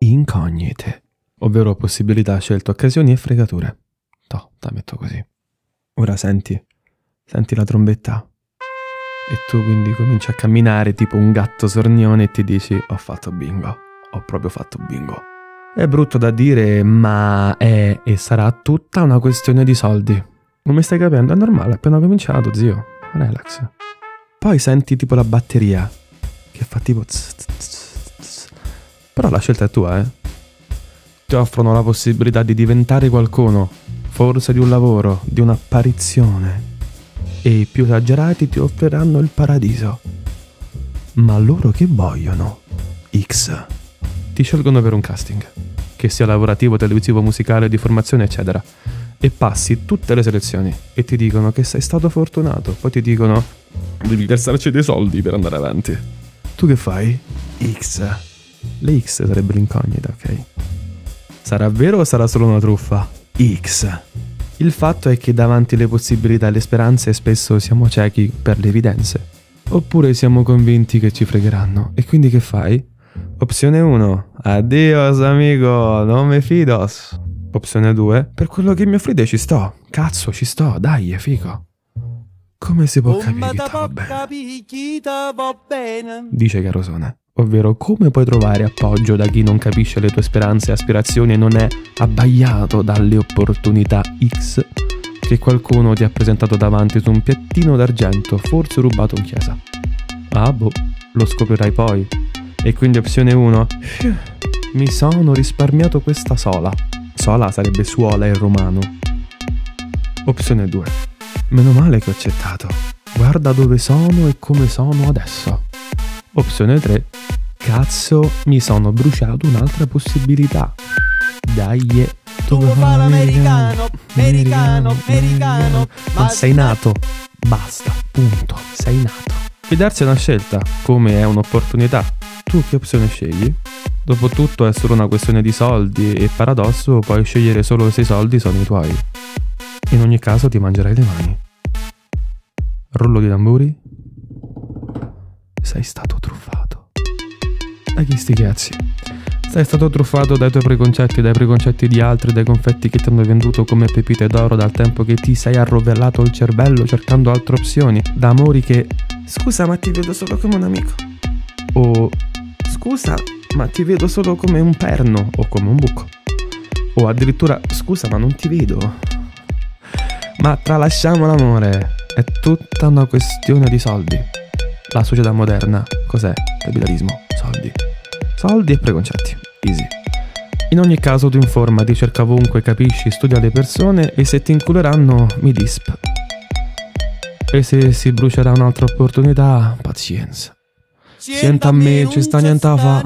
Incognite, ovvero possibilità, scelte, occasioni e fregature. No, la metto così. Ora senti, senti la trombetta. E tu quindi cominci a camminare tipo un gatto sornione e ti dici ho fatto bingo, ho proprio fatto bingo. È brutto da dire, ma è e sarà tutta una questione di soldi. Non mi stai capendo? È normale, appena cominciato, zio. Relax. Poi senti tipo la batteria che fa tipo... Tz, tz, tz, Però la scelta è tua, eh. Ti offrono la possibilità di diventare qualcuno, forse di un lavoro, di un'apparizione. E i più esagerati ti offriranno il paradiso. Ma loro che vogliono? X. Ti scelgono per un casting, che sia lavorativo, televisivo, musicale, di formazione, eccetera. E passi tutte le selezioni e ti dicono che sei stato fortunato. Poi ti dicono devi versarci dei soldi per andare avanti. Tu che fai? X. Le X sarebbe l'incognita, ok? Sarà vero o sarà solo una truffa? X. Il fatto è che davanti alle possibilità e alle speranze spesso siamo ciechi per le evidenze. Oppure siamo convinti che ci fregheranno. E quindi che fai? Opzione 1. Addios amico, non mi fidos. Opzione 2. Per quello che mi offrite ci sto. Cazzo, ci sto, dai, figo. Come si può capire che va bene? Dice Carosone. Ovvero come puoi trovare appoggio da chi non capisce le tue speranze e aspirazioni e non è abbagliato dalle opportunità X che qualcuno ti ha presentato davanti su un piattino d'argento, forse rubato in chiesa. Ah boh, lo scoprirai poi. E quindi opzione 1. Mi sono risparmiato questa sola. Sola sarebbe suola in romano. Opzione 2. Meno male che ho accettato. Guarda dove sono e come sono adesso. Opzione 3. Cazzo, mi sono bruciato un'altra possibilità. Dai, tu vuoi fare l'americano, americano, americano. Ma sei nato. Basta, punto. Sei nato. Fidarsi è una scelta, come è un'opportunità. Tu che opzione scegli? Dopotutto è solo una questione di soldi e paradosso puoi scegliere solo se i soldi sono i tuoi. In ogni caso ti mangerai le mani. Rullo di tamburi? Sei stato truffato. Da chi sti cazzi? Sei stato truffato dai tuoi preconcetti, dai preconcetti di altri, dai confetti che ti hanno venduto come pepite d'oro dal tempo che ti sei arrovellato il cervello cercando altre opzioni, da amori che... Scusa ma ti vedo solo come un amico. O... Scusa ma ti vedo solo come un perno o come un buco. O addirittura... Scusa ma non ti vedo. Ma tralasciamo l'amore. È tutta una questione di soldi. La società moderna, cos'è? Capitalismo, soldi. Soldi e preconcetti. Easy. In ogni caso tu informati, cerca ovunque, capisci, studia le persone e se ti inculeranno mi disp. E se si brucerà un'altra opportunità, pazienza. Sienta a me, ci sta niente a fa.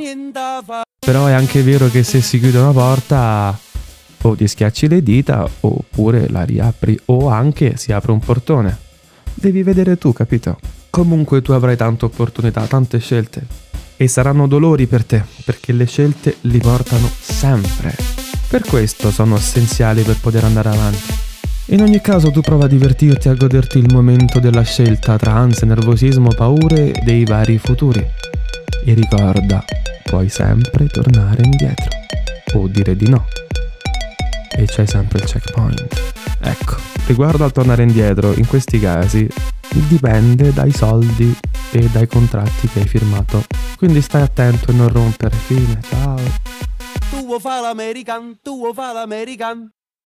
Però è anche vero che se si chiude una porta o ti schiacci le dita oppure la riapri o anche si apre un portone. Devi vedere tu, capito? Comunque tu avrai tante opportunità, tante scelte. E saranno dolori per te, perché le scelte li portano sempre. Per questo sono essenziali per poter andare avanti. In ogni caso tu prova a divertirti a goderti il momento della scelta tra ansia, nervosismo, paure dei vari futuri. E ricorda, puoi sempre tornare indietro. O dire di no. E c'è sempre il checkpoint. Ecco, riguardo al tornare indietro, in questi casi dipende dai soldi e dai contratti che hai firmato. Quindi stai attento e non rompere. Fine, ciao. Tu vuoi fare l'American, tu vuoi fare l'American.